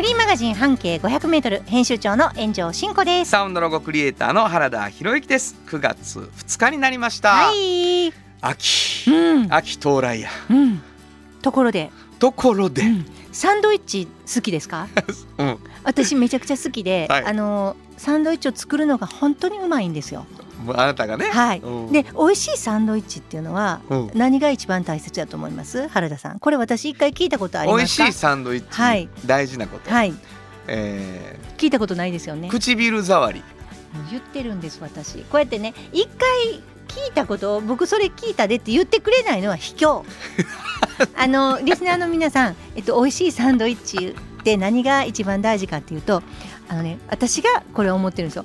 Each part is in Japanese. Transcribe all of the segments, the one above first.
フリーマガジン半径500メートル編集長の炎上真子です。サウンドロゴクリエイターの原田博之です9月2日になりました、はい。秋うん。秋到来やうん。ところで、ところで、うんサンドイッチ好きですか？うん、私めちゃくちゃ好きで、はいあのサンドイッチを作るのが本当にうまいんですよ。もうあなたがねはい。うんで、美味しいサンドイッチっていうのはうん何が一番大切だと思います？原田さん。これ私一回聞いたことあり美味ますか？しいサンドイッチはい大事なこと、はい。え聞いたことないですよねー。唇触り言ってるんです私こうやってね一回聞いたことを僕それ聞いたでって言ってくれないのは卑怯 あのリスナーの皆さん、えっと、美味しいサンドイッチって何が一番大事かっていうとあのね私がこれ思ってるんですよ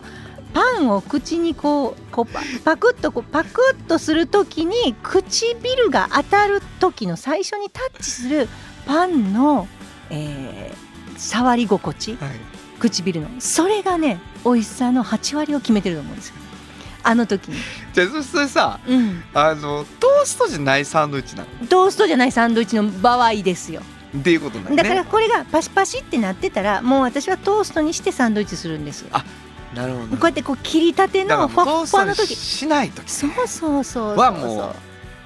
パンを口にこうこうパパクッとこうパクッとするときに唇が当たる時の最初にタッチするパンの、えー触り心地。はい。唇のそれがね美味しさの8割を決めてると思うんですよ。あの時に、じゃあそそれさうん、あのトーストじゃないサンドイッチなの？トーストじゃないサンドイッチの場合ですよ。っていうことだよね。だからこれがパシパシってなってたらもう私はトーストにしてサンドイッチするんですあなるほど。こうやってこう切りたてのふわっトーストにふわの時。しない時そうそうそうはもう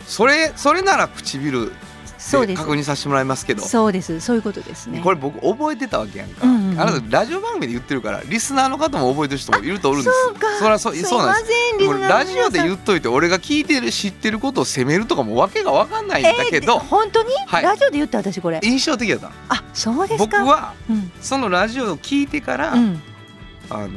それそれなら唇そうです。で確認させてもらいますけど。そうです。そういうことですね。これ僕覚えてたわけやんか、うんうんうん。あなたラジオ番組で言ってるからリスナーの方も覚えてる人もいるとおるんですそうか。そりゃそそうなんです。ませんリこれスナーのラジオで言うっといて俺が聞いてる知ってることを責めるとかもわけがわかんないんだけど、本当に、はい。ラジオで言った私これ。印象的だった。あそうですか。僕はうん、そのラジオを聞いてから、うん、あの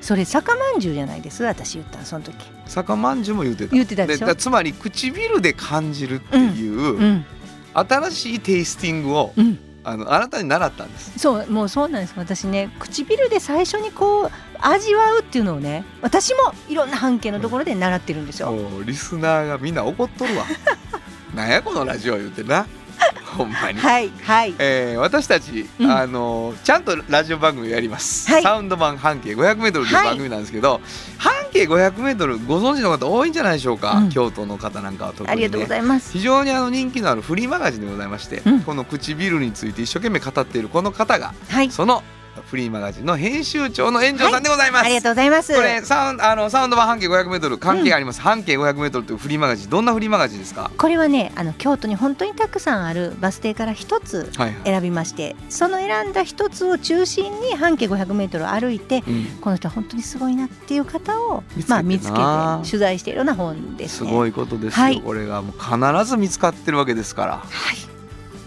それ酒まんじゅうじゃないです？私言ったのその時。酒まんじゅうも言ってた。言ってたでしょ？だつまり唇で感じるっていう、うん新しいテイスティングを、うん。あのあなたに習ったんです。そうもうそうなんです。私ね唇で最初にこう味わうっていうのをね私もいろんな半径のところで習ってるんですよ。リスナーがみんな怒っとるわ。なんやこのラジオ言うてな ほんまに、はいはい。えー私たち、うん。あのちゃんとラジオ番組をやります、はい。サウンド版半径 500m というはい。番組なんですけど、半径 500m ご存知の方多いんじゃないでしょうか、うん。京都の方なんかは特に、ね、ありがとうございます。非常にあの人気のあるフリーマガジンでございまして、うん。この唇について一生懸命語っているこの方がはい。そのフリーマガジンの編集長の炎上さんでございます、ありがとうございます。これサウンあのサウンド版半径 500m 関係あります、半径 500m というフリーマガジンどんなフリーマガジンですか？これはねあの京都に本当にたくさんあるバス停から一つはいはい、選びましてその選んだ一つを中心に半径500メートル歩いてうん。この人は本当にすごいなっていう方を見つけてな。まあ見つけて取材しているような本ですね。すごいことですよ、はい。これがもう必ず見つかってるわけですから。はい。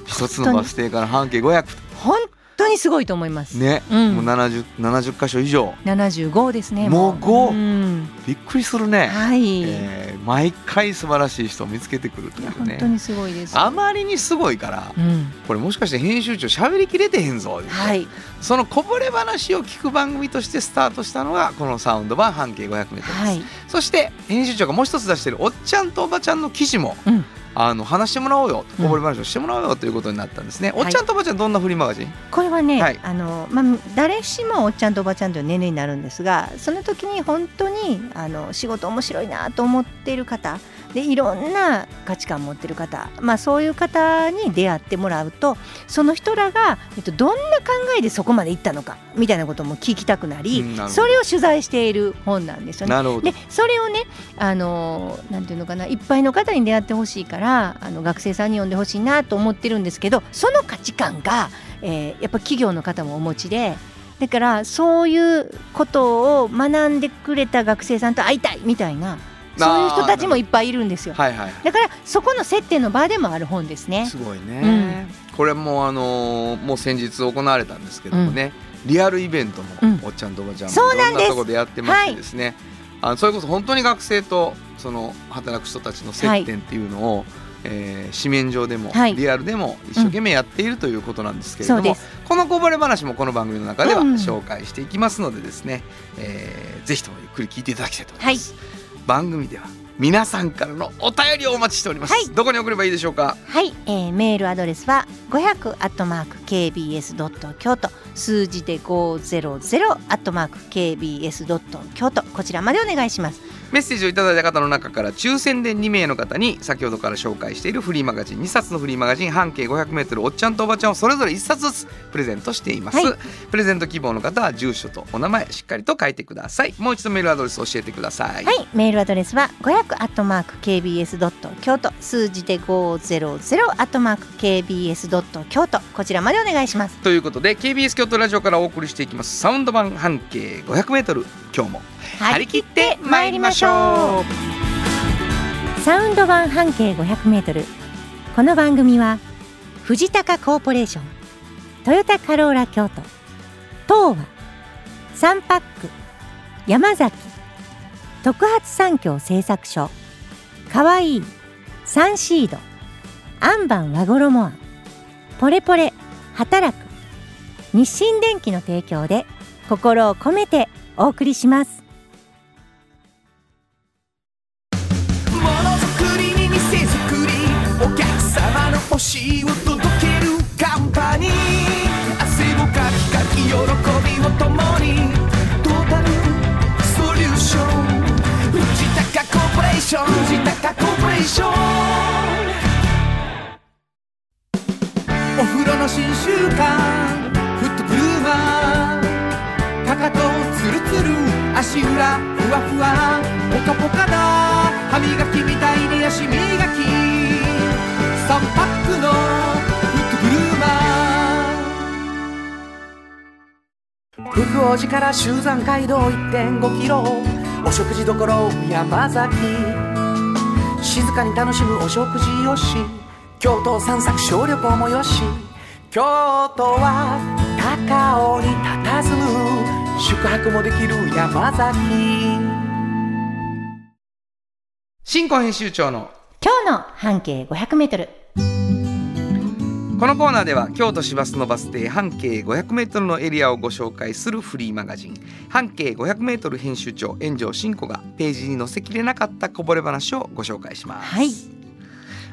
一つのバス停から半径500本当にすごいと思います。ね、うんもう 70, 70箇所以上75ですね。もう5うんびっくりするね、はい。えー毎回素晴らしい人を見つけてくるというね本当にすごいです。あまりにすごいからうん。これもしかして編集長喋りきれてへんぞ、はい。そのこぼれ話を聞く番組としてスタートしたのがこのサウンド版半径 500m です、はい。そして編集長がもう一つ出してるおっちゃんとおばちゃんの記事も、うんあの話してもらおうようんこぼれ話をしてもらおうよということになったんですね、はい。おっちゃんとおばちゃんどんなフリーマガジン？これはね、はい。あのまあ誰しもおっちゃんとおばちゃんという年齢になるんですが、その時に本当にあの仕事面白いなと思っている方。でいろんな価値観を持っている方、まあ、そういう方に出会ってもらうとその人らが、えっと、どんな考えでそこまで行ったのかみたいなことも聞きたくなり、うんなそれを取材している本なんですよね。でそれをねあのなんていうのかないっぱいの方に出会ってほしいからあの学生さんに読んでほしいなと思ってるんですけどその価値観が、えーやっぱ企業の方もお持ちでだからそういうことを学んでくれた学生さんと会いたいみたいなそういう人たちもいっぱいいるんですよ。はいはい。だからそこの接点の場でもある本ですね。すごいね、これもあのーもう先日行われたんですけどもね、リアルイベントも、うんおっちゃんとおばちゃんもそうなんです。いろんなところでやってましてですね、あのそれこそ本当に学生とその働く人たちの接点っていうのを、えー紙面上でも、はい。リアルでも一生懸命やっているということなんですけれども、このこぼれ話もこの番組の中ではうん。紹介していきますのでですね、えーぜひともゆっくり聞いていただきたいと思います、番組では皆さんからのお便りをお待ちしております、はい。どこに送ればいいでしょうか？はい、えーメールアドレスは500アットマーク kbs ドット京都数字で500アットマーク kbs ドット京都。こちらまでお願いします。メッセージをいただいた方の中から抽選で2名の方に先ほどから紹介しているフリーマガジン2冊のフリーマガジン半径 500m おっちゃんとおばちゃんをそれぞれ1冊ずつプレゼントしています、はい。プレゼント希望の方は住所とお名前しっかりと書いてください。もう一度メールアドレス教えてください、はい、メールアドレスは500アットマーク kbs ドット京都。数字で500アットマーク kbs ドット京都。こちらまでお願いします。ということで KBS 京都ラジオからお送りしていきます。サウンド版半径 500m 今日も張り切って参りましょう。サウンド版半径500メートル。この番組は藤高コーポレーション、トヨタカローラ京都、東和、サンパック、山崎、特発産業製作所、かわいい、サンシード、アンバン和衣あん、ポレポレ、働く、日清電機の提供で心を込めてお送りします。ものづくりに店づくりお客様の欲しいを届けるカンパニー。汗をかきかき喜びを共にトータルソリューション。藤高コーポレーション藤高コーポレーション。お風呂の新習慣。足裏ふわふわポカポカだ。歯磨きみたいに足磨き。3パックのフットブルーマー福王寺から集山街道1.5キロお食事処山崎。静かに楽しむお食事よし。京都散策小旅行もよし。京都は高尾に佇む宿泊もできる山崎新婚編集長の今日の半径500メートル。このコーナーでは京都市バスのバス停半径 500m のエリアをご紹介するフリーマガジン半径 500m 編集長炎上真子がページに載せきれなかったこぼれ話をご紹介します。はい。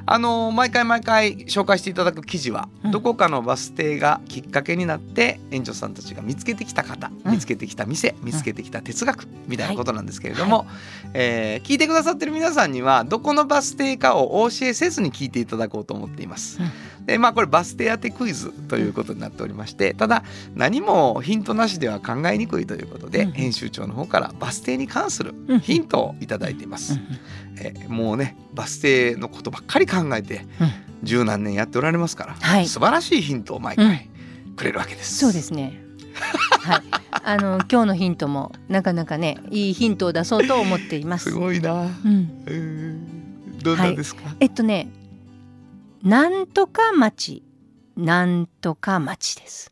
あの毎回毎回紹介していただく記事は、うん。どこかのバス停がきっかけになって園長さんたちが見つけてきた方、うん。見つけてきた店見つけてきた哲学みたいなことなんですけれども、えー聞いてくださってる皆さんにはどこのバス停かをお教えせずに聞いていただこうと思っています。でまあこれバス停当てクイズということになっておりましてただ何もヒントなしでは考えにくいということで、うん編集長の方からバス停に関するうんヒントをいただいています。えーもうねバス停のことばっかり考えてうん十何年やっておられますから、はい素晴らしいヒントを毎回くれるわけです。そうですね。はい。あの今日のヒントもなかなかねいいヒントを出そうと思っています。すごいな。うん。どんなんですか？えっとね、なんとか町、なんとか町です。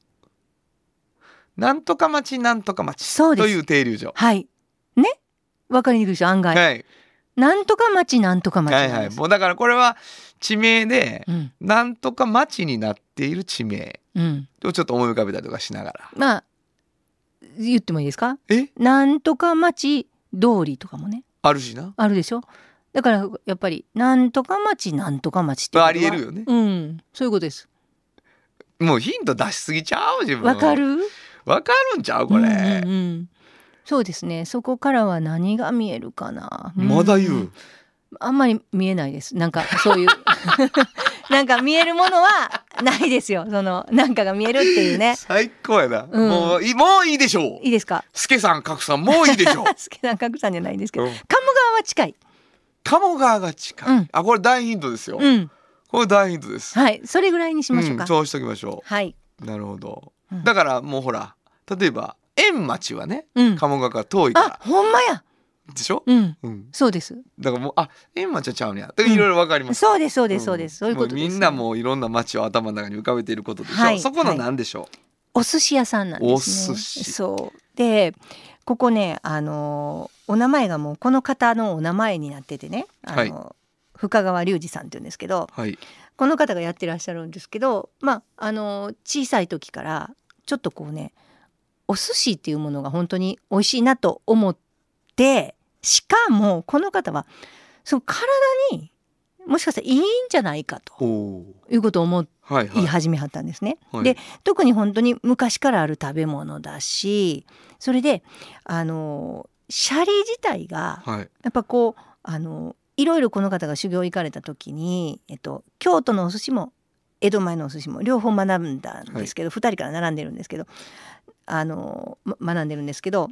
なんとか町なんとか町という停留所。はい。ね？わかりにくいでしょ？案外、はい、なんとか町なんとか町はいはい。もうだからこれは地名でうんなんとか町になっている地名うん。をちょっと思い浮かべたりとかしながら。まあ言ってもいいですか？え？なんとか町通りとかもねあるしな。あるでしょ？だからやっぱりなんとか町なんとか町ってありえるよね。うん、そういうことです。もうヒント出しすぎちゃう自分。わか。る？わかるんちゃう？これ。うんうんうんそうですね。そこからは何が見えるかな。まだ言んう。あんまり見えないです。なんかそういう なんか見えるものはないですよ。そのなんかが見えるっていうね。最高やな。うんもういもういいでしょう。いいですか？スケさん、角さん、もういいでしょう。好きな格さんじゃないんですけど、うん鴨川は近い。鴨川が近い。うんあ、これ大ヒントですよ。うん。これ大ヒントです。はい。それぐらいにしましょうか。んそうしときましょはい。う。なるほど。うんだからもうほら、例えば円町はね、うん。鴨川から遠いかあら、ほんまや。でしょ？うん。うん。そうです。だからもうあ円町はちゃうねや。いろいろわかります。そうですそうですんそうです。そういうことです。もみんなもういろんな町を頭の中に浮かべていることでしょ？はいそこのなんでしょお寿司屋さんなんですね。お寿司そう。で、ここね、あのお名前がもうこの方のお名前になっててね、あの、深川隆二さんって言うんですけど。はい。この方がやってらっしゃるんですけどまああの小さい時からちょっとこうねお寿司っていうものが本当に美味しいなと思ってしかもこの方はそう体にもしかしたらいいんじゃないかということを思いはいはい始めはったんですね。はい。で特に本当に昔からある食べ物だしそれであのシャリ自体がはい。やっぱこうあのいろいろこの方が修行行かれた時に、えっと、京都のお寿司も江戸前のお寿司も両方学んだんですけど、二人から並んでるんですけどあの、ま学んでるんですけど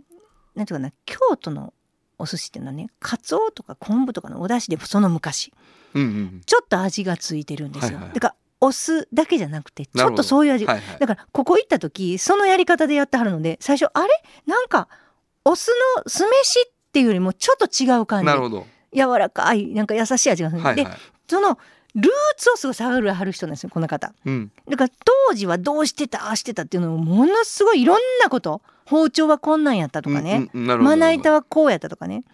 なんていうかな京都のお寿司っていうのはねかつおとか昆布とかのお出汁でその昔うんうんちょっと味がついてるんですよ。はいはいだからお酢だけじゃなくてちょっとそういう味、はいはい。だからここ行った時そのやり方でやってはるので最初あれ？なんかお酢の酢飯っていうよりもちょっと違う感じ。なるほど。柔らかいなんか優しい味がする、ではいはい。そのルーツをすごい探るはる人なんですよこの方。うん。だから当時はどうしてたああしてたっていうのをものすごいいろんなこと包丁はこんなんやったとかね、うんうんまな板はこうやったとかね。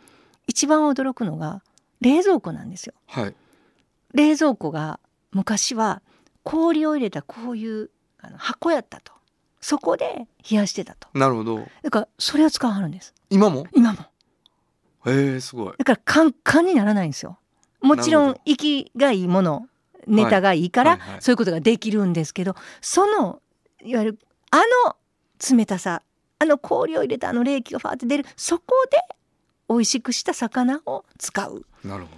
一番驚くのが冷蔵庫なんですよ。はい。冷蔵庫が昔は氷を入れたこういうあの箱やったとそこで冷やしてたと。なるほど。だからそれを使わはるんです。今も？今も。へえすごい。だからカンカンにならないんですよ。もちろん息がいいものネタがいいから、はいはいはい。そういうことができるんですけどそのいわゆるあの冷たさあの氷を入れたあの冷気がファーって出るそこで美味しくした魚を使う。なるほ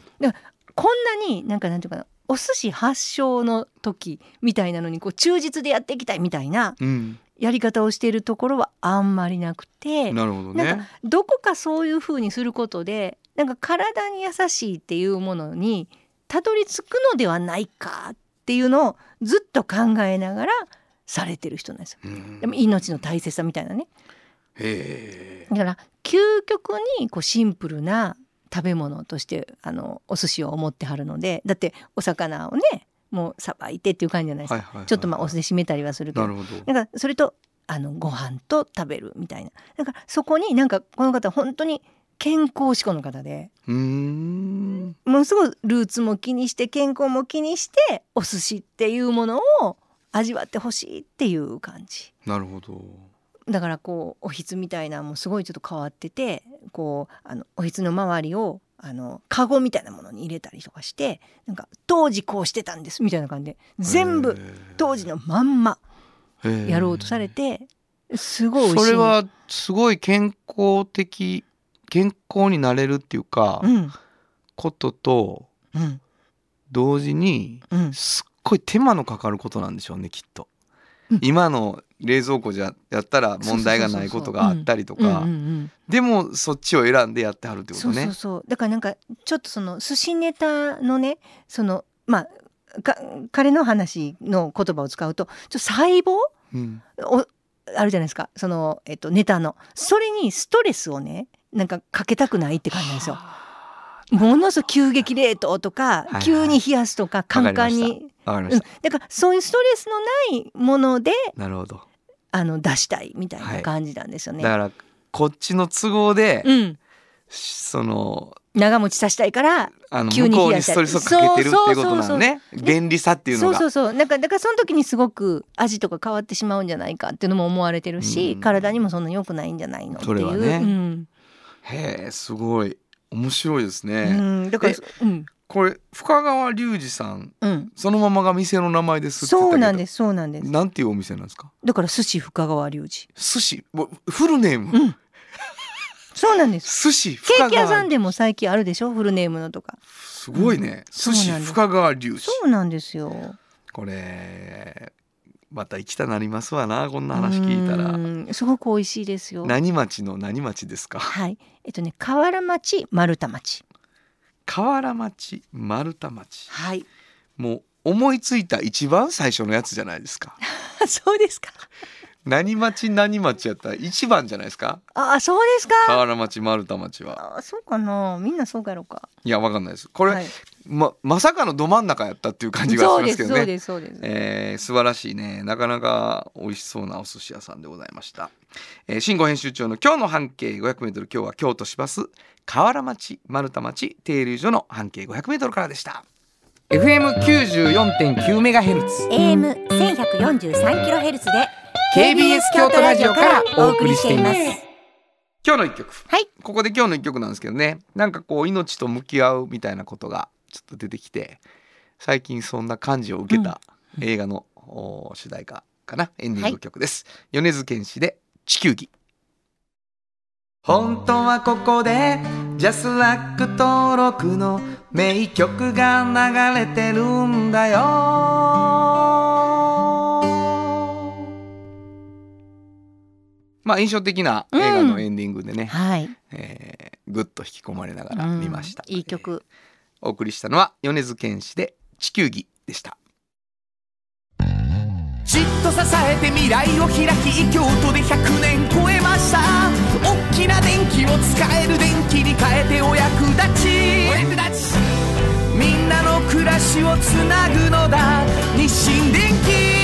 こんなになんかなんていうかなお寿司発祥の時みたいなのにこう忠実でやっていきたいみたいなどうんやり方をしているところはあんまりなくてなるほどねなんかどこかそういう風にすることでなんか体に優しいっていうものにたどり着くのではないかっていうのをずっと考えながらされてる人なんですよ。うんでも命の大切さみたいなね。だから究極にこうシンプルな食べ物としてあのお寿司を思ってはるのでだってお魚をねもうさばいてっていう感じじゃないですか、ちょっとまあお酢で締めたりはするけど。なるほど。だからそれとあのご飯と食べるみたいな。だからそこになんかこの方本当に健康志向の方で。うーん。ものすごいルーツも気にして健康も気にしてお寿司っていうものを味わってほしいっていう感じ。なるほど。だからこうおひつみたいなのもすごいちょっと変わっててこうあのおひつの周りをあのカゴみたいなものに入れたりとかしてなんか当時こうしてたんですみたいな感じで全部当時のまんまやろうとされてすごいそれはすごい健康的健康になれるっていうか、うん。こととうん。同時にうん。すっごい手間のかかることなんでしょうねきっと、うん今の冷蔵庫じゃやったら問題がないことがあったりとか。うん。でもそっちを選んでやってはるってことね。そうそうそう。だからなんかちょっとその寿司ネタのねそのまあか彼の話の言葉を使うとちょっと細胞うん。おあるじゃないですか。その、えっと、ネタの。それにストレスをねなんかかけたくないって感じなんですよ。ものすごい急激冷凍とか、はい急に冷やすとかカンカンに、うんわかりまし、だからそういうストレスのないものでたなるほど。あの出したいみたいはない感じなんですよね。だからこっちの都合で、うん、その長持ちさせたいからあの急向こうに冷やしたストレスをかけてるっていうことなのね。便利さっていうのが。そうそうそう。なんかだからその時にすごく味とか変わってしまうんじゃないかっていうのも思われてるし、うん。体にもそんな良くないんじゃないのっていう。それはね。うん。へえすごい。面白いですね、うん、だからえうんこれ深川隆二さんうん、そのままが店の名前ですそうなんですそうなんです。なんていうお店なんですか？だから寿司深川隆二。寿司？フルネーム、うん。そうなんです。寿司ケーキ屋さんでも最近あるでしょ？フルネームのとか。すごいね、うん。寿司深川隆二。そうなんです。よ。これまた行きたなりますわなこんな話聞いたら。うん。すごく美味しいですよ。何町の何町ですか？はい。えっとね河原町丸太町河原町丸太町。はい。もう思いついた一番最初のやつじゃないですか。そうですか。何町何町やったら一番じゃないですか。あそうですか。河原町丸太町は。あそうかな。みんなそうかやろうか。いやわかんないです。これ、はいままさかのど真ん中やったっていう感じがしそうまですけどね。ですそうです。えー素晴らしいね。なかなか美味しそうなお寿司屋さんでございました、えー、新語編集長の今日の半径 500m 今日は京都市バス河原町丸太町停留所の半径 500m からでした。FM94.9 メガヘルツ。AM 千百四十三キロヘルツで KBS 京都ラジオからお送りしています。今日の一曲。はい。ここで今日の一曲なんですけどね。なんかこう命と向き合うみたいなことがちょっと出てきて最近そんな感じを受けた映画の、お主題歌かな。エンディング曲です、米津玄師で地球儀。本当はここでジャスラック登録の名曲が流れてるんだよ。まあ印象的な映画のエンディングでね、はい、えーぐっと引き込まれながら見ました、うん。いい曲お送りしたのは米津玄師で地球儀でした。じっと支えて未来を開き京都で100年超えました。大きな電気を使える電気に変えてお役立ち。お役立ち。みんなの暮らしをつなぐのだ。日清電気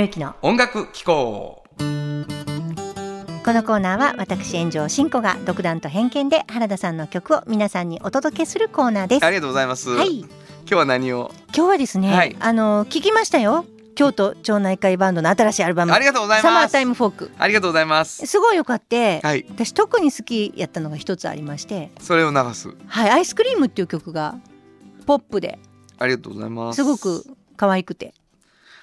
原田博之の音楽機構。このコーナーは私炎上真子が独断と偏見で原田さんの曲を皆さんにお届けするコーナーです。ありがとうございます、はい。今日は何を？今日はですね、はい。あの聞きましたよ。京都町内会バンドの新しいアルバム。ありがとうございサマーますタイムフォーク。ありがとうございます。すごい良かって、はい。私特に好きやったのが一つありまして。それを流す。はい。アイスクリームっていう曲がポップで。ありがとうございます。すごく可愛くて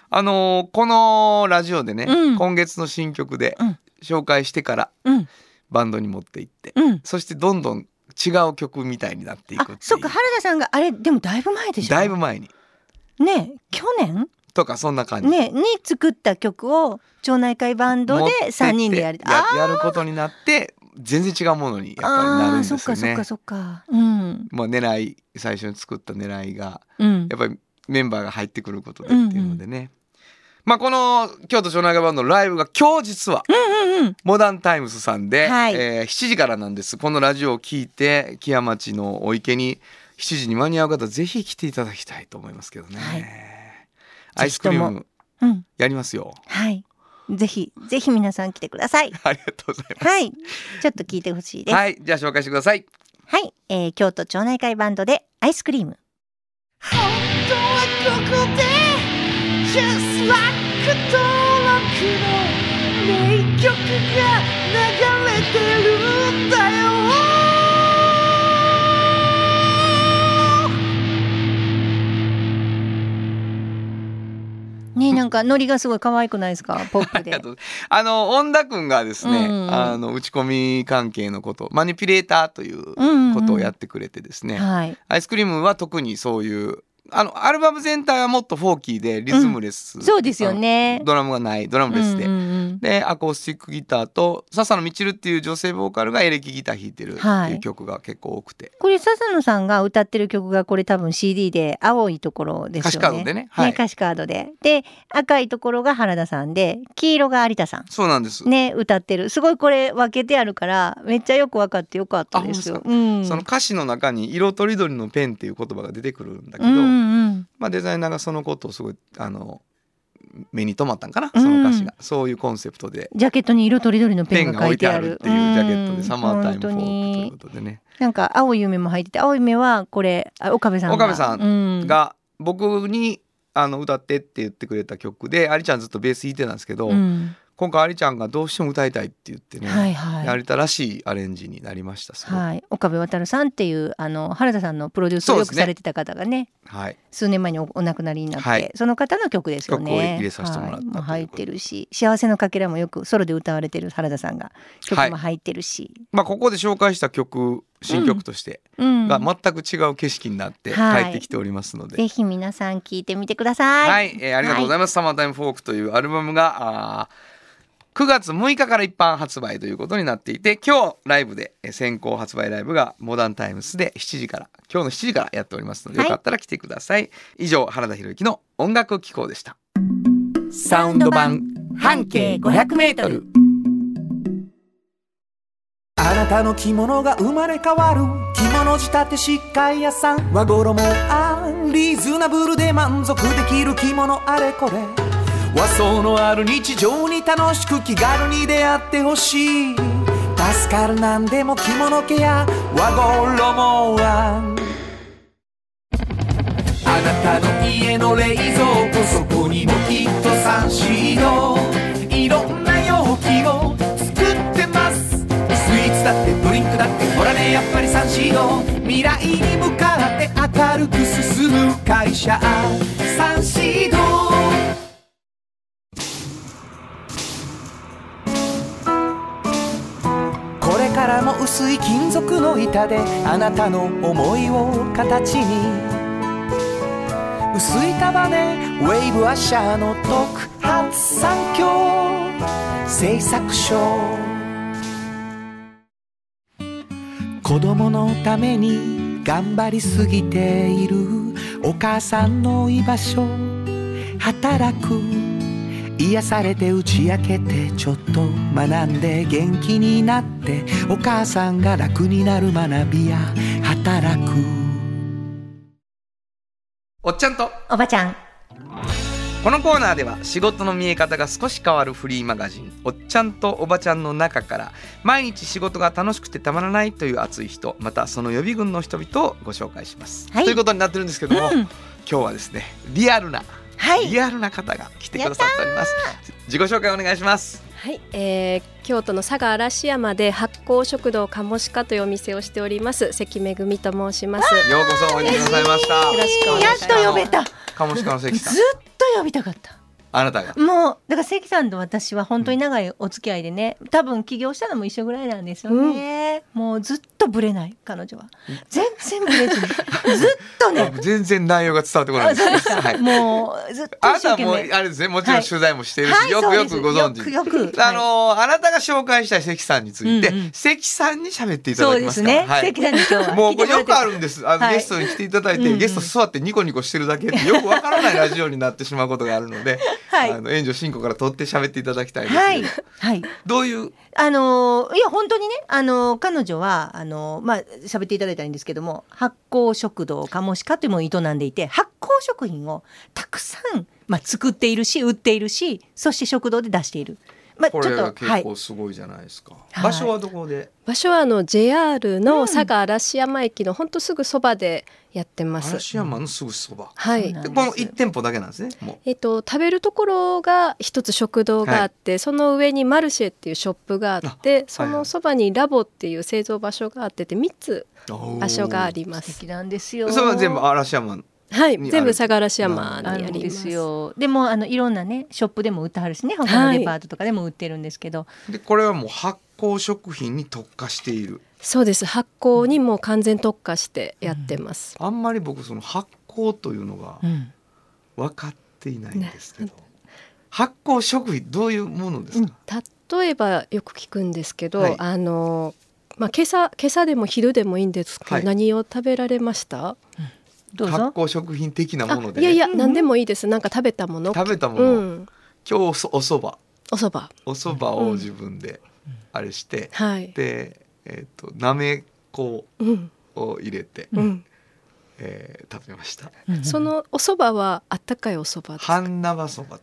あのーこのラジオでね、うん。今月の新曲でうん。紹介してからうん。バンドに持って行って、うん。そしてどんどん違う曲みたいになっていくっていう。あそっか原田さんがあれでもだいぶ前でしょ？だいぶ前に。ね去年？とかそんな感じ、ねに作った曲を町内会バンドで持ってって3人でやるややることになって全然違うものにやっぱりなるんですよあーそっかそっねかそっか。うん。まあ狙い最初に作った狙いがうん。やっぱりメンバーが入ってくることでっていうのでね、まあこの京都町内会バンドのライブが今日実はうんうんうん。モダンタイムスさんで、はい。えー7時からなんです。このラジオを聞いて木屋町のお池に7時に間に合う方ぜひ来ていただきたいと思いますけどね、はい。アイスクリームうん。やりますよ。はい。ぜひぜひ皆さん来てください。ありがとうございます。はい。ちょっと聞いてほしいです。は、はい。いじゃあ紹介してください。えー京都町内会バンドでアイスクリーム本当はここで Just like 登録の名曲が流れてるんだよ。ねなんかノリがすごい可愛くないですか？ポップで。あの恩田君がですね、うん。うんあの打ち込み関係のことマニピュレーターといううんうんことをやってくれてですね、はい。アイスクリームは特にそういうあのアルバム全体はもっとフォーキーでリズムレス、そうですよね。ドラムがないドラムレスで、うんうんうん。でアコースティックギターと笹野みちるっていう女性ボーカルがエレキギター弾いてるってはい。いう曲が結構多くて、これ笹野さんが歌ってる曲がこれ多分 CD で青いところですよね。歌詞カードでね。はい。歌詞カードで。で赤いところが原田さんで黄色が有田さん。そうなんです、ね歌ってる。すごいこれ分けてあるからめっちゃよく分かってよかったですよ。あうん、その歌詞の中に色とりどりのペンっていう言葉が出てくるんだけど、うんうんまあ、デザイナーがそのことをすごいあの目に留まったんかな？うん。その歌詞が、そういうコンセプトで。ジャケットに色とりどりのペンが置いてあるっていうジャケットうん。でサマータイムフォークという本ことでね、なんか青い夢も入ってて青い夢はこれあ岡部さんが。岡部さんうん。が僕にあの歌ってって言ってくれた曲でありちゃんずっとベース弾いてたんですけど、うん今回ありちゃんがどうしても歌いたいって言ってね、はいはい。やりたらしいアレンジになりましたはい、岡部渡さんっていうあの原田さんのプロデュースをよくされてた方がねはい。数年前におお亡くなりになって、はい。その方の曲ですよね。曲を入れさせてもらったはい。入ってるし「幸せのかけら」もよくソロで歌われてる原田さんが曲も入ってるし、まあここで紹介した曲新曲としてうん。が全く違う景色になって帰はい。ってきておりますので、ぜひ皆さん聞いてみてください。はい、えーありがとうございます。サマータイムフォークというアルバムが、あー9月6日から一般発売ということになっていて、今日ライブで、えー先行発売ライブがモダンタイムスで7時から、今日の7時からやっておりますので、はい。よかったら来てください。以上、原田博之の音楽機構でした。サウンド版半径500メートル。あなたの着物が生まれ変わる。着物仕立て疾患屋さん。和衣あリーズナブルで満足できる着物あれこれ和装のある日常に楽しく気軽に出会ってほしい。助かるなんでも着物ケア和衣はあなたの家の冷蔵庫そこにもきっとサンシードいろんな容器を作ってます。スイーツだってドリンクだってほらねやっぱりサンシード未来に向かって明るく進む会社。サンシードからも薄い金属の板であなたの思いを形に。薄い束ねウェーブアッシャーの特発産業製作所子供のために頑張りすぎているお母さんの居場所。働く。癒されて打ち明けてちょっと学んで元気になってお母さんが楽になる学びや働く。おっちゃんと、おばちゃん。このコーナーでは仕事の見え方が少し変わるフリーマガジン「おっちゃんとおばちゃん」の中から毎日仕事が楽しくてたまらないという熱い人またその予備軍の人々をご紹介します。はい。ということになってるんですけども、うん。今日はですねリアルなはいリアルな方が来てくださっております。自己紹介お願いします。はい、えー、京都の佐賀嵐山で発酵食堂カモシカというお店をしております関めぐみと申します。ようこそおいでくださいました。よろしくお願いしますやっと呼べたずカモシカの関さんっ。と呼びたかったあなたが。もうだから関さんと私は本当に長いお付き合いでね多分起業したのも一緒ぐらいなんですよね、もうずっとブレない彼女は。全然ブレずに。ずっとね。全然内容が伝わってこないです。か、はい。もうずっとあなたもあれですねもちろん取材もしてるし、はいよくよくご存知。ですよく。あのーあなたが紹介した関さんについて、うんうん。関さんに喋っていただきそうでますすから、ね、関さんに今日はもうこれよくあるるんです。あの、はい。ゲストに来ていただいて、うんうん。ゲスト座ってニコニコしてるだけでよくわからないラジオになってしまうことがあるので、はい。あの援助進行から取って喋っていただきたいです、はい。はい。どういう？あのーいや本当にねあのー彼女はあのーまあ喋っていただいたんですけども発酵食堂カモシカというものを営んでいて発酵食品をたくさんまあ作っているし売っているしそして食堂で出している。まあこれが結構すごいじゃないですか、はい。場所はどこで？場所はあの JR の佐賀嵐山駅の本当すぐそばでやってます。嵐山のすぐそば、はい。でこの一店舗だけなんですねもえっと、食べるところが一つ食堂があって、その上にマルシェっていうショップがあってそのそばにラボっていう製造場所があってて3つう場所があります。素敵。なんですよ。それは全部嵐山はい全部佐賀嵐山にあります。す。よ。でもあのいろんなねショップでも売ってはるしね他のデパートとかでも売ってるんですけど、でこれはもう発酵食品に特化している。そうです。発酵にもう完全特化してやってます。あんまり僕その発酵というのがうん。分かっていないんですけど、発酵食品どういうものですか、例えばよく聞くんですけど、はい。あのまあ今朝今朝でも昼でもいいんですけど、はい。何を食べられました？発。酵食品的なあものでいやいやうんうん何でもいいです。なんか食べたもの。食べたもの、うん。今日おそおそばおそばを自分であれして、はい。で、えっとなめこうんを入れて、うん。えー食べましたうんそのお蕎麦はあったかいお蕎麦ですか？半生そば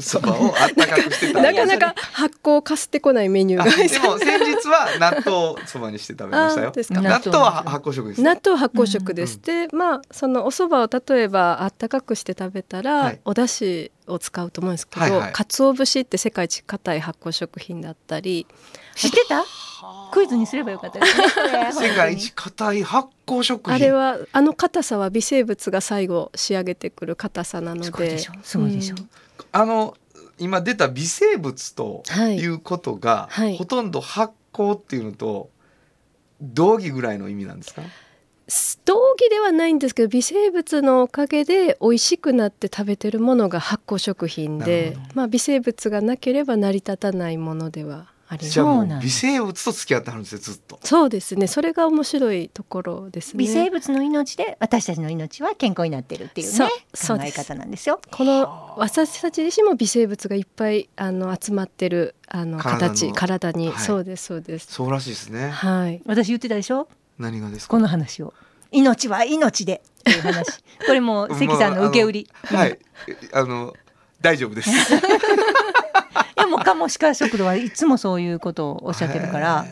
そばをあったかくしてたなかなか発酵かすってこないメニューあが。でも先日は納豆そばにして食べましたよ。あですか。納豆は発酵食です。納豆発酵食です。うんで、まあそのお蕎麦を例えばあったかくして食べたら、はい。お出汁を使うと思うんですけど、はいはい。鰹節って世界一硬い発酵食品だったり。知ってた？クイズにすればよかったですね。世界一硬い発酵食品。あれはあの硬さは微生物が最後仕上げてくる硬さなので。すごいでしょ。すごいでしょ、うんあの今出た微生物とはい。いうことが、はい。ほとんど発酵っていうのと同義ぐらいの意味なんですか？道義ではないんですけど微生物のおかげで美味しくなって食べてるものが発酵食品なでまあ、微生物がなければ成り立たないものではありますじゃあもそうなんだう微生物と付き合ってはるんですよずっと。そうですね。それが面白いところですね。微生物の命で私たちの命は健康になってるっていうそうね考え方なんですよ。この私たち自身も微生物がいっぱいあの集まってるあの体の形体に、はい。そうですそうです。そうらしいですね。はい。私言ってたでしょ？何がですか？この話を。命は命で。っていう話。これもう関さんの受け売り。はい、あの大丈夫です。いやもう鴨鹿食堂はいつもそういうことをおっしゃってるから。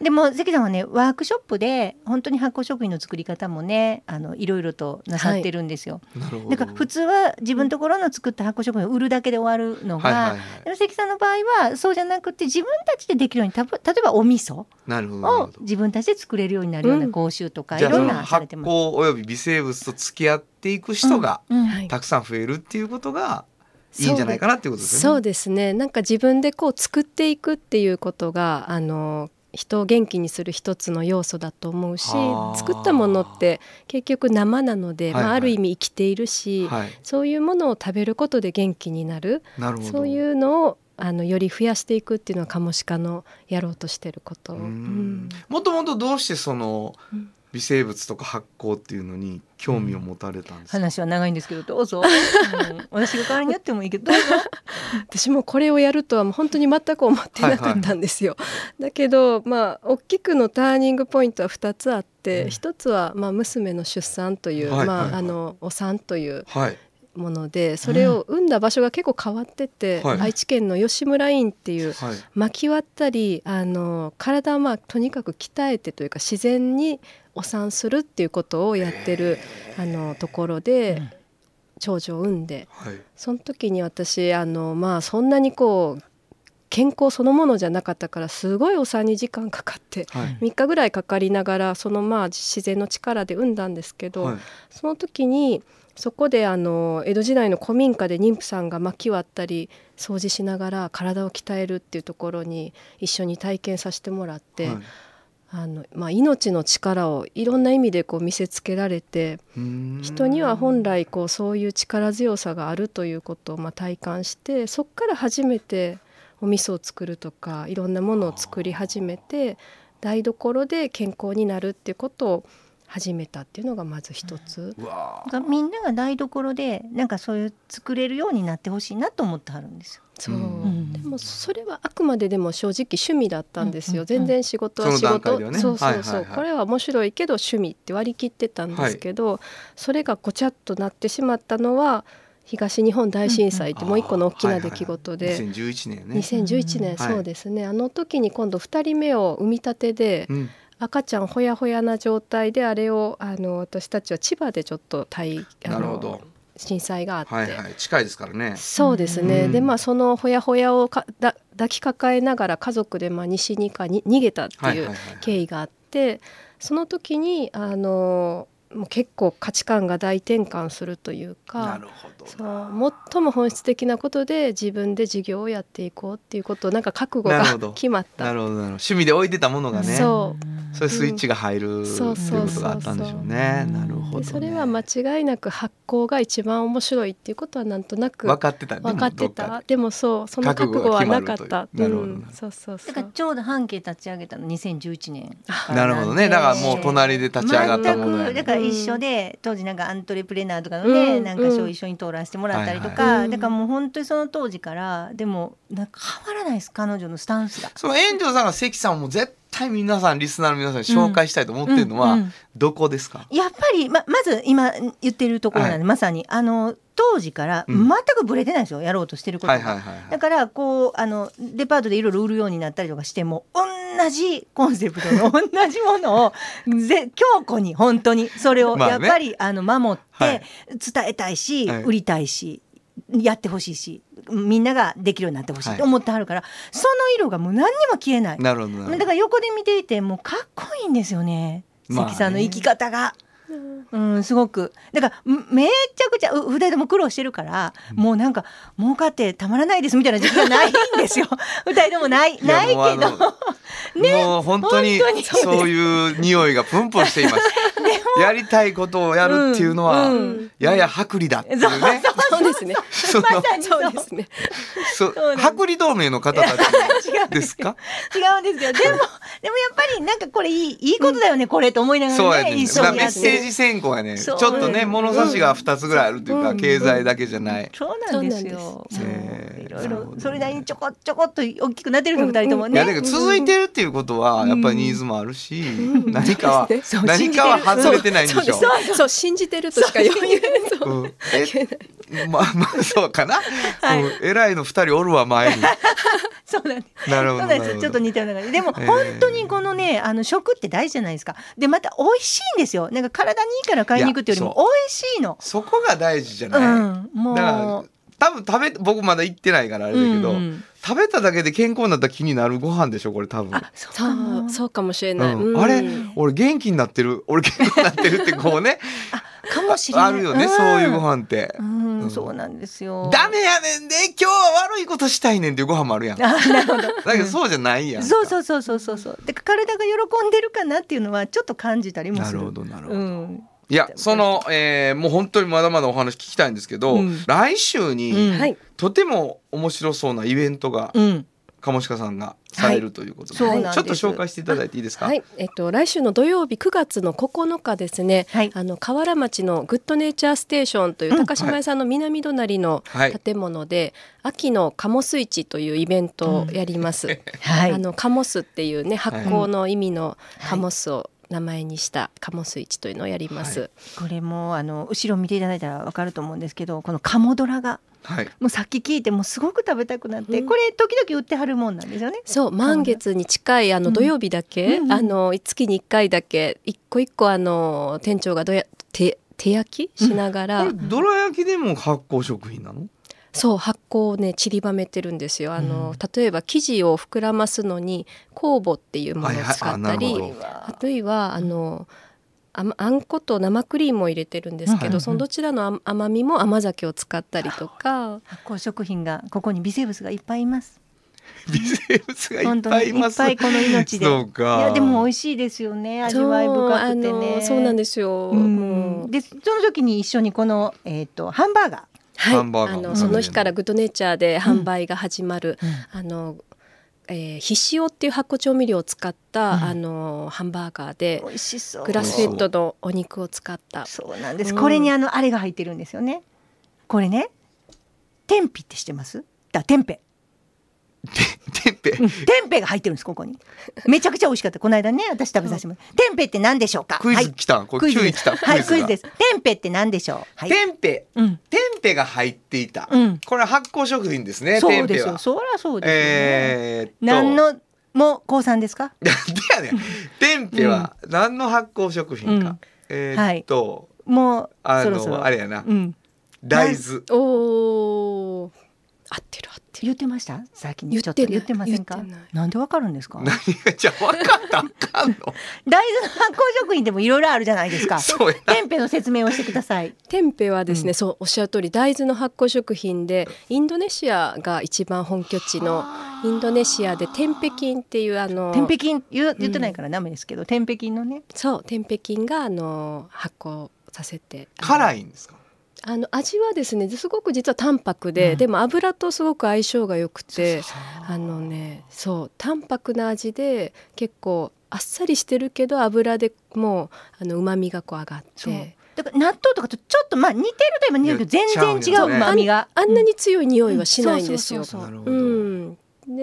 でも関さんはねワークショップで本当に発酵食品の作り方もねあのいろいろとなさってるんですよ。なるほど。だから普通は自分のところの作った発酵食品を売るだけで終わるのが、はいはいはい。でも関さんの場合はそうじゃなくて自分たちでできるようにたぶ例えばお味噌をど。自分たちで作れるようになるようなうん講習とかいじゃあそのろんな発。酵および微生物と付き合っていく人がうんはいたくさん増えるっていうことがいいんじゃないかなっていうことですよね。そうですねなんか自分でこう作っていくっていうことがあの人を元気にする一つの要素だと思うしはあ作ったものって結局生なので、はいはいまあ、ある意味生きているし、はい。そういうものを食べることで元気になるなるほど。そういうのをあのより増やしていくっていうのはカモシカのやろうとしてること。もともとどうしてそのうん微生物とか発酵っていうのに興味を持たれたんですか。話は長いんですけどどうぞ、うん私が代わりにやってもいいけど。私もこれをやるとはもう本当に全く思っていなかったんですよ。だけどまあ大きくのターニングポイントは2つあって、うん一つはまあ娘の出産という、はいはいはいまああのお産というはい。ものでそれを産んだ場所が結構変わってて、はい愛知県の吉村院っていうはい。巻き割ったりあの体をまあとにかく鍛えてというか自然にお産するっていうことをやってるあのところで、長女を産んではい。その時に私あのまあそんなにこう健康そのものじゃなかったからすごいお産に時間かかってはい。3日ぐらいかかりながらそのまあ自然の力で産んだんですけど、はい。その時にそこであの江戸時代の古民家で妊婦さんが巻き割ったり掃除しながら体を鍛えるっていうところに一緒に体験させてもらって、はい。あのまあ、命の力をいろんな意味でこう見せつけられて人には本来こうそういう力強さがあるということをまあ体感してそこから初めてお味噌を作るとかいろんなものを作り始めて台所で健康になるっていうことを始めたっていうのがまず一つ。うわがみんなが台所でなんかそういう作れるようになってほしいなと思ってはるんですよ。そう、うん。でもそれはあくまででも正直趣味だったんですよ、うんうんうん。全然仕事は仕事、ではね。そうそうそう、はいはいはい。これは面白いけど趣味って割り切ってたんですけど、それがごちゃっとなってしまったのは東日本大震災ってもう一個の大きな出来事で、はいはいはい。2011年ね。2011年、はい。そうですね。あの時に今度2人目を産み立てで、うん。赤ちゃんほやほやな状態であれをあの私たちは千葉でちょっと体なるほど。震災があって、はいはい。近いですからね。そうですね、うんでまあそのほやほやをかだ抱きかかえながら家族でまあ西にかに逃げたってはいうはい。経緯があってその時にあのもう結構価値観が大転換するというなかるほど。そう最も本質的なことで自分で事業をやっていこうっていうことをなんか覚悟が決まった。なるほどなるほど。趣味で置いてたものがね。そうそういうスイッチが入るっていうそうことがあったんでしょうね。そうそうそうなるほど、ね。でそれは間違いなく発酵が一番面白いっていうことはなんとなく分かってたね。分かってたでもそうその覚悟はなかったなるほどうんそうそうそうだからちょうど半径立ち上げたの2011年あなるほどね。だからもう隣で立ち上がったものやね。全くだから一緒で当時なんかアントレプレナーとかのね、うんなんか賞一緒に通らせてもらったりとか、はいはい。だからもう本当にその当時からでもなんか変わらないです彼女のスタンスが。その炎上さんが関さんも絶対皆さんリスナーの皆さんに紹介したいと思ってるのは、うんうんどこですか？やっぱりままず今言ってるところなんで、はい。まさに。あの当時からうん。全くブレてないんですよ、やろうとしてることが。はいはいはいはい。だからこうあのデパートでいろいろ売るようになったりとかしても同じコンセプトの 同じものをぜ強固に本当にそれをまあね。やっぱり、あの守っはい。て伝えたいし、はい。売りたいしやってほしいしみんなができるようになってほしいはいと思ってはるから、その色がもう何にも消えない。なるほどだから横で見ていてもうかっこいいんですよねまあね関さんの生き方が。うん、すごく。だからんめちゃくちゃう二人とも苦労してるから、もうなんか儲かってたまらないですみたいな時期がないんですよ。二人ともない。ないけど。もうあの もう本当に本当に。そういう匂いがプンプンしています。やりたいことをやるっていうのは、うん。うん。やや薄利だっていうね。そう。ですね。そのまさにそう。ですね。そう薄利同盟の方たち違うんですか？違う。んですけど。でもでもやっぱりなんかこれいいいいことだよね、これと思いながらね。一緒にやってるッセージ選考やね。ちょっとね物差しが二つぐらいあるというか、うん。経済だけじゃない。そうなんですよ。いろいろそれなりにちょこちょこっと大きくなってるの二人ともね。いやだけど続いてるっていうことはやっぱりニーズもあるし、何かは何かは外れてないんでしょそう信じてるとしか言う。うん、えまあまあそうかな、うん、偉いの二人おるわ前に。そうなんです。なるほど。ちょっと似たような感じ。でも、えー。本当にこのね、あの食って大事じゃないですか。で、また美味しいんですよ。なんか体にいいから買いに行くっていうよりも美味しいの。そこが大事じゃない、うん、もう。多分食べ僕まだ行ってないからあれだけど、うんうん食べただけで健康になった気になるご飯でしょこれ多分。あ、そうそかもうそうかもしれない。うんうんあれ？俺元気になってる？俺健康になってるってこうねかもしれない。あるよね、んそういうご。飯って、うん、うんそうなんですよ。ダメやねんで今日は悪いことしたいねんっていうご飯もあるやんだあ、なるほど。けどそうじゃないやんかそうそうそうそうそうそう。で体が喜んでるかなっていうのはちょっと感じたりもなるする。ほどなるほど、うん。いやその、えーもう本当にまだまだお話聞きたいんですけど、うん来週に、うんはい。とても面白そうなイベントがうん。鴨鹿さんがされるということで、そうなんですちょっと紹介していただいていいですか？はい、えっと来週の土曜日9月の9日ですね。はいあの河原町のグッドネイチャーステーションといううん高島屋さんの南隣のはい建物で、秋の鴨スイッチというイベントをやります。はい。あのカモスっていうね発酵の意味のカモスを名前にしたカモスイッチというのをやります。はこれもあの後ろ見ていただいたらわかると思うんですけどこの鴨ドラがはい。もうさっき聞いてもうすごく食べたくなって、うんこれ時々売ってはるもんなんですよね。そう満月に近いあうんの土曜日だけ、うんうんあの月に1回だけ一個一個あの店長がどや手手焼きしながら、これどら焼きでも発酵食品なの？そう発酵をね散りばめてるんですよあの、例えば生地を膨らますのに酵母っていうものを使ったり、るほどあるいはあのあまあんこと生クリームを入れてるんですけど、うんうんうんそのどちらの甘甘みも甘酒を使ったりとか発酵食品がここに微生物がいっぱいいます。微生物がいっぱいいます。いっぱいこの命で。そうか。いやでも美味しいですよね。味わい深くてね。のそうなんですよ。うんでその時に一緒にこのえっ、とハンバーガはい、ハンバーガーあのうんその日からグッドネイチャーで販売が始まる、ー。あの、えー、ひしおっていう発酵調味料を使った、うんあのハンバーガーで美味しそう。グラスフェッドのお肉を使ったそうなんです。うんこれにあのあれが入ってるんですよね。これね、天日って知ってます？だ天ペ、てっぺ。うん、天ペが入ってるんですここに。めちゃくちゃ美味しかった。この間ね、私食べさせてもらって。天ペって何でしょうか？クイはい。ズ来た。これクイズです。注意来た。はい、クイズがです。天ペって何でしょう？はい。テンペ。うん。テンペが入っていた。うん。これ発酵食品ですね。そうですよ。そりゃそうですよね。えー。何のも高産ですか？でやねん。テンペは何の発酵食品か。うんえーっと、もうあのあれやなう。ん。大豆。おー合ってる合ってる言ってました？さっきに言って言ってませんか？なんでわかるんですか？じゃあ分かったかんの？大豆の発酵食品でもいろいろあるじゃないですか。そうやな。天ペの説明をしてください。テンペはですね、うんそうおっしゃる通り大豆の発酵食品でインドネシアが一番本拠地のインドネシアでテンペ菌っていうあの天ペ菌言う言ってないからダメですけど、天ペ菌のね。そうテンペ菌があの発酵させて辛いんですか？あの味はですねすごく実は淡白で、うん。でも油とすごく相性が良くてあのねそう淡白な味で結構あっさりしてるけど油でもうあの旨味がこう上がって。だから納豆とかとちょっとまあ似てるといえば似てるけど全然違う旨味が。あんなに強い匂いはしないんですよ。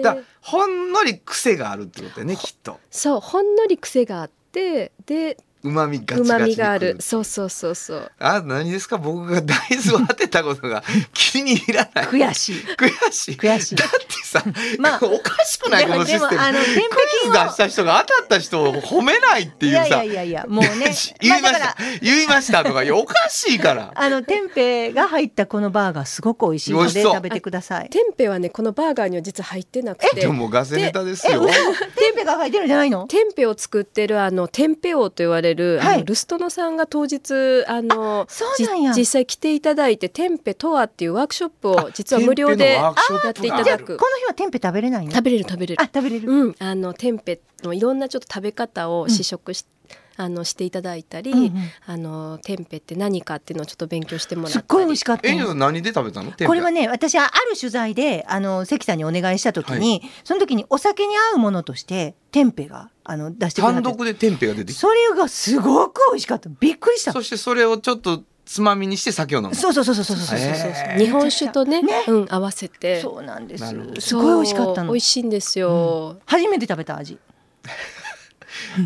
だほんのり癖があるってことだよねきっと。そうほんのり癖があってで旨味ガチうまガチにみがある。そうそうそうそう。あ何ですか？僕が大豆を当てたことが 気に入らない。悔しい。悔しい。悔しい。だってさ、まあおかしくないこのシステムでもあの天クイズ出した人が当たった人を褒めないっていうさ。いやいやいやいやもうね。言いました。まあ言いましたとかおかしいから。あの天平が入ったこのバーガーすごく美味しいので食べてください。天平はねこのバーガーには実は入ってなくて。でもガセネタですよ。天平が入ってるんじゃないの？天平を作ってるあの天平王と言われる、はいあのルストノさんが当日あのそう実際来ていただいて天平とはっていうワークショップを実は無料でやっていただく。この日は天平食べれないの？食べれる食べれる。あ食べれる。うん、あの天平のいろんなちょっと食べ方を試食し、あのしていただいたり、うんうん、あのテンペって何かっていうのをちょっと勉強してもらったすっごい美味しかったえ何で食べたの？これはね私はある取材であの関さんにお願いした時に、はい、その時にお酒に合うものとしてテンペがあの出して単独でテンペが出てそれがすごく美味しかった。びっくりした。そしてそれをちょっとつまみにして酒を飲む。そうそうそうそうそうそうそう日本酒とね、ね、うん、合わせて。そうなんです。すごい美味しかったの。美味しいんですよ。初めて食べた味。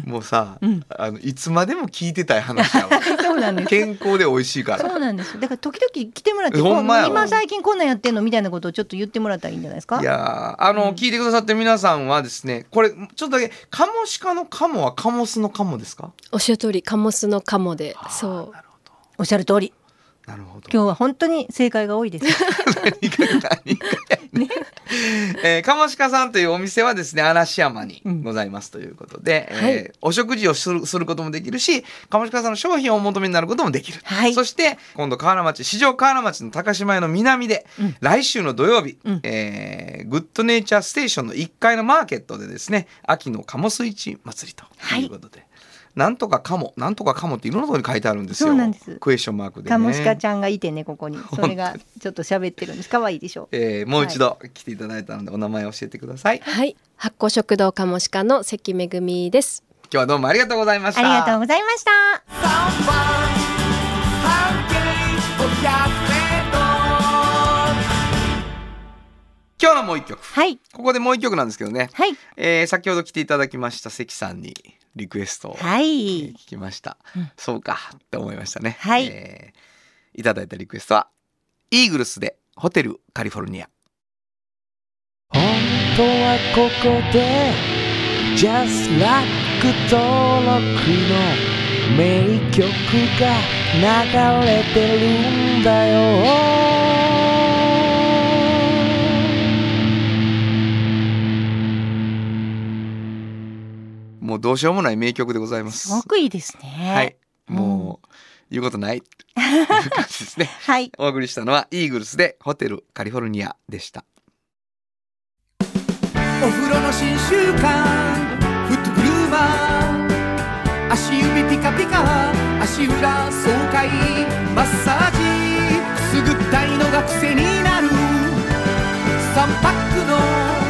もうさ、うん。あのいつまでも聞いてたい話やわ。そうなんです。健康で美味しいから。そうなんですだから時々来てもらって今最近こんなんやってんのみたいなことをちょっと言ってもらったらいいんじゃないですか？いやーあの、うん。聞いてくださってる皆さんはですねこれちょっとだけカモシカのカモはカモスのカモですか？おっしゃる通りカモスのカモでそう。おっしゃる通りなるほど。今日は本当に正解が多いです。ねえー、鴨鹿さんというお店はですね嵐山にございますということで、えーはい。お食事をするすることもできるし鴨鹿さんの商品をお求めになることもできる、はい。そして今度河原町市場河原町の高島屋の南で、うん。来週の土曜日、うん。えーグッドネイチャーステーションの1階のマーケットでですね秋の鴨スイッチ祭りということで。なんとかかも、なんとかかもっていろんなところに書いてあるんですよ。そうなんですクエスチョンマークで、ね。カモシカちゃんがいてねここにそれがちょっと喋ってるんです可愛いでしょえーもう一度来ていただいたので、お名前を教えてください。はい発酵食堂カモシカの関めぐみです今日はどうもありがとうございました。ありがとうございました今日のもう一曲。はいここでもう一曲なんですけどね。はいえー先ほど来ていただきました関さんにリクエストを、聞きました、うん。そうかって思いましたね。はい。えーいただいたリクエストはイーグルスでホテルカリフォルニア。本当はここで Just Like 登録の名曲が流れてるんだよもうどうしようもない名曲でございますす。ごくいいですねはい。もう、言うことないって いう感じですね。はいお送りしたのはイーグルスでホテルカリフォルニアでした。お風呂の新習慣フットグルーマー足指ピカピカ足裏爽快マッサージくすぐったいのが癖になる3パックの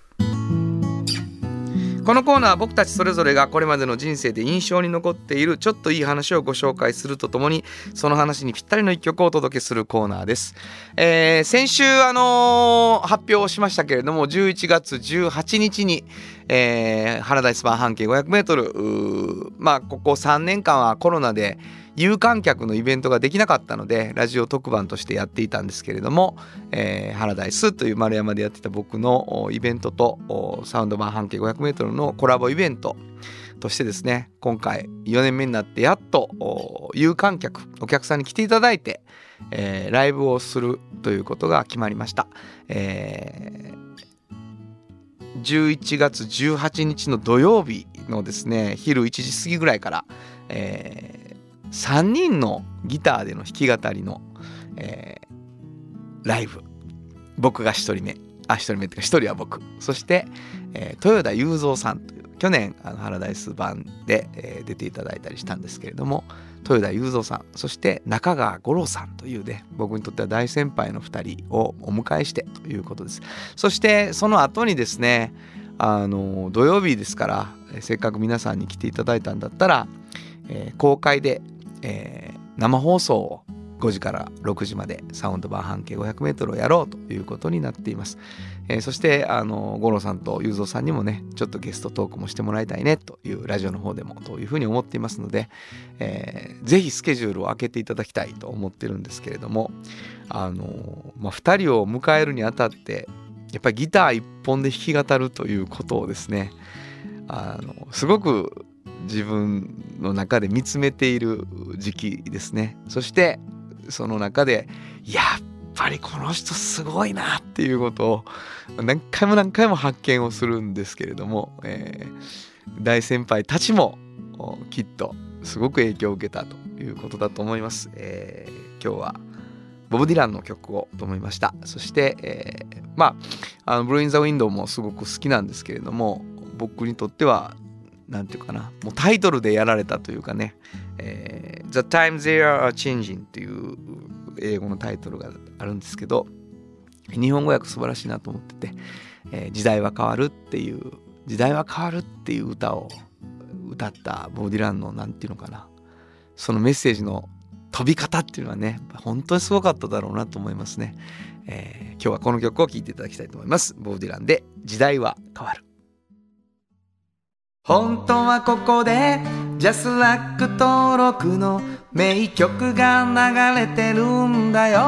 このコーナーは僕たちそれぞれがこれまでの人生で印象に残っているちょっといい話をご紹介するとともにその話にぴったりの一曲をお届けするコーナーです、えー先週あのー発表しましたけれども11月18日に、えー、ハラダイスバー半径 500m まあここ3年間はコロナで有観客のイベントができなかったのでラジオ特番としてやっていたんですけれども、えーハラダイスという丸山でやってた僕のイベントとサウンド版半径 500m のコラボイベントとしてですね今回4年目になってやっと有観客お客さんに来ていただいて、えーライブをするということが決まりました。えー11月18日の土曜日のですね昼1時過ぎぐらいから、え3人のギターでの弾き語りの、えーライブ。僕が1人目。あ1人目っていうか1人は僕。そして、えー豊田雄三さんという去年あのハラダイス版で、えー出ていただいたりしたんですけれども豊田雄三さん。そして中川五郎さんというね僕にとっては大先輩の2人をお迎えしてということです。そしてその後にですねあの土曜日ですからせっかく皆さんに来ていただいたんだったら、えー公開で、えー生放送を5時から6時までサウンドバー半径 500m をやろうということになっています。えーそしてあの五郎さんと雄三さんにもねちょっとゲストトークもしてもらいたいねというラジオの方でもというふうに思っていますので、えーぜひスケジュールを開けていただきたいと思ってるんですけれどもあの、まあ、2人を迎えるにあたってやっぱりギター一本で弾き語るということをですねあのすごく自分の中で見つめている時期ですねそしてその中でやっぱりこの人すごいなっていうことを何回も何回も発見をするんですけれども、えー大先輩たちもきっとすごく影響を受けたということだと思います。えー今日はボブ・ディランの曲をと思いました。そして、えーまあ、あのブルーイン・ザ・ウィンドウもすごく好きなんですけれども、僕にとっては、なんていうかな、もうタイトルでやられたというかね、えー The Times They Are Changing っていう英語のタイトルがあるんですけど、日本語訳素晴らしいなと思ってて、えー時代は変わるっていう、時代は変わるっていう歌を歌ったボ・ディランのなんていうのかな、そのメッセージの飛び方っていうのはね本当にすごかっただろうなと思いますね、えー今日はこの曲を聴いていただきたいと思います。ボブ・ディランで「時代は変わる」本当はここでジャスラック登録の名曲が流れてるんだよ。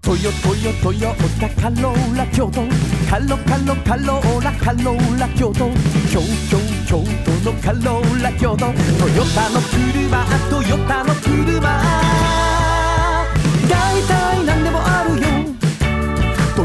トヨトヨトヨタカローラ京都。カロカロカローラカローラ京都。京京京都のカローラ京都。トヨタの車トヨタの車。大体何でも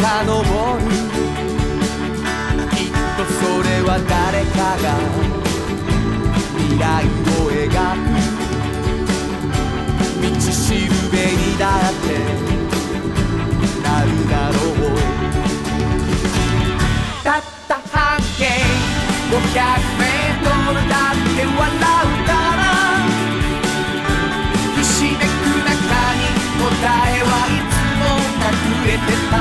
遡るきっとそれは誰かが未来を描く道しるべにだってなるだろう。たった半径500メートルだって笑うからひしめく中に答えはいつも隠れてた。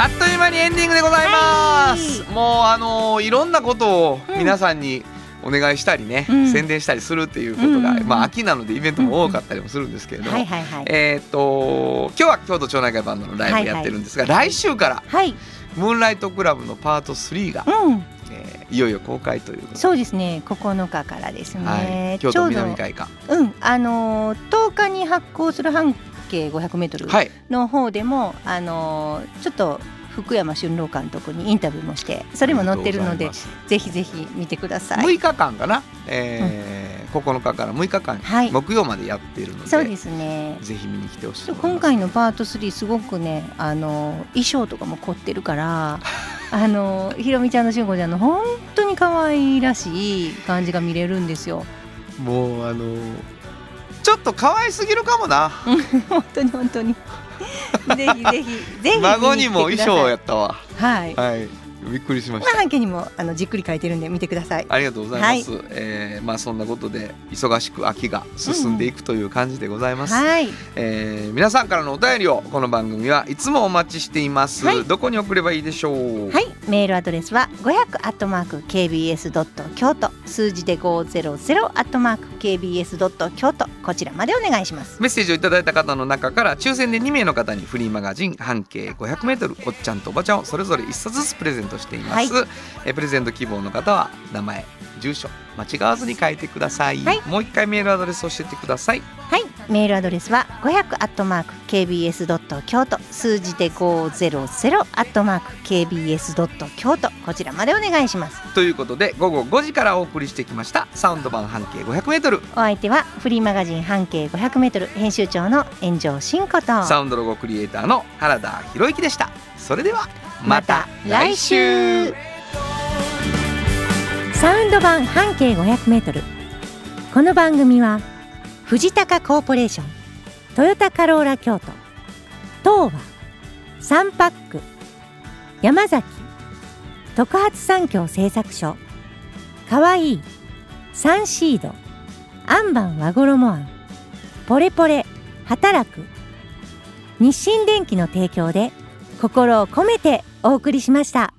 あっという間にエンディングでございます、もうあのいろんなことを皆さんにお願いしたりね、うん宣伝したりするっていうことが、うんまあ秋なのでイベントも多かったりもするんですけれども、はいはいはい。えーっと今日は京都町内会バンドのライブやってるんですが、来週からはい。ムーンライトクラブのパート3が、うん。えーいよいよ公開ということでそうですね。9日からですね。はい、京都南会館うん。あのー10日に発行する半径500メートルはいの方でも、あのーちょっと福山俊郎監督にインタビューもしてそれも載ってるのでぜひぜひ見てください。6日間かな、えー9日から6日間、はい。木曜までやっているのでそうですね。ぜひ見に来てほしい今回のパート3すごくねあの衣装とかも凝ってるから あのひろみちゃんのしゅんこちゃんの本当に可愛らしい感じが見れるんですよ。もうあのちょっと可愛すぎるかもな。本当に本当にぜひぜひぜひ孫にも衣装ややったわ。はい。はいびっくりしましまあた半径にもあのじっくり書いてるんで見てください。ありがとうございます、えーまあそんなことで忙しく秋が進んでいくという感じでございます、はい。えー皆さんからのお便りをこの番組はいつもお待ちしています、はい。どこに送ればいいでしょう？はい、メールアドレスは500アットマーク kbs ドット京都数字で500アットマーク kbs ドット京都こちらまでお願いします。メッセージをいただいた方の中から抽選で2名の方にフリーマガジン半径 500m おっちゃんとおばちゃんをそれぞれ1冊ずつプレゼントしています、はい。えープレゼント希望の方は名前住所間違わずに書いてください、はい。もう一回メールアドレス教えてください。はい、メールアドレスは500アットマーク kbs ドット京都。数字で500アットマーク kbs ドット京都。こちらまでお願いします。ということで午後5時からお送りしてきました。サウンド版半径 500m お相手はフリーマガジン半径500メートル編集長の炎上真子と。サウンドロゴクリエイターの原田博之でした。それではまた来週。サウンド版半径500メートル。この番組は藤高コーポレーショントヨタカローラ京都東和サンパック山崎特発産業製作所かわいいサンシードアンバン和衣あんポレポレ働く日清電機の提供で心を込めてお送りしました。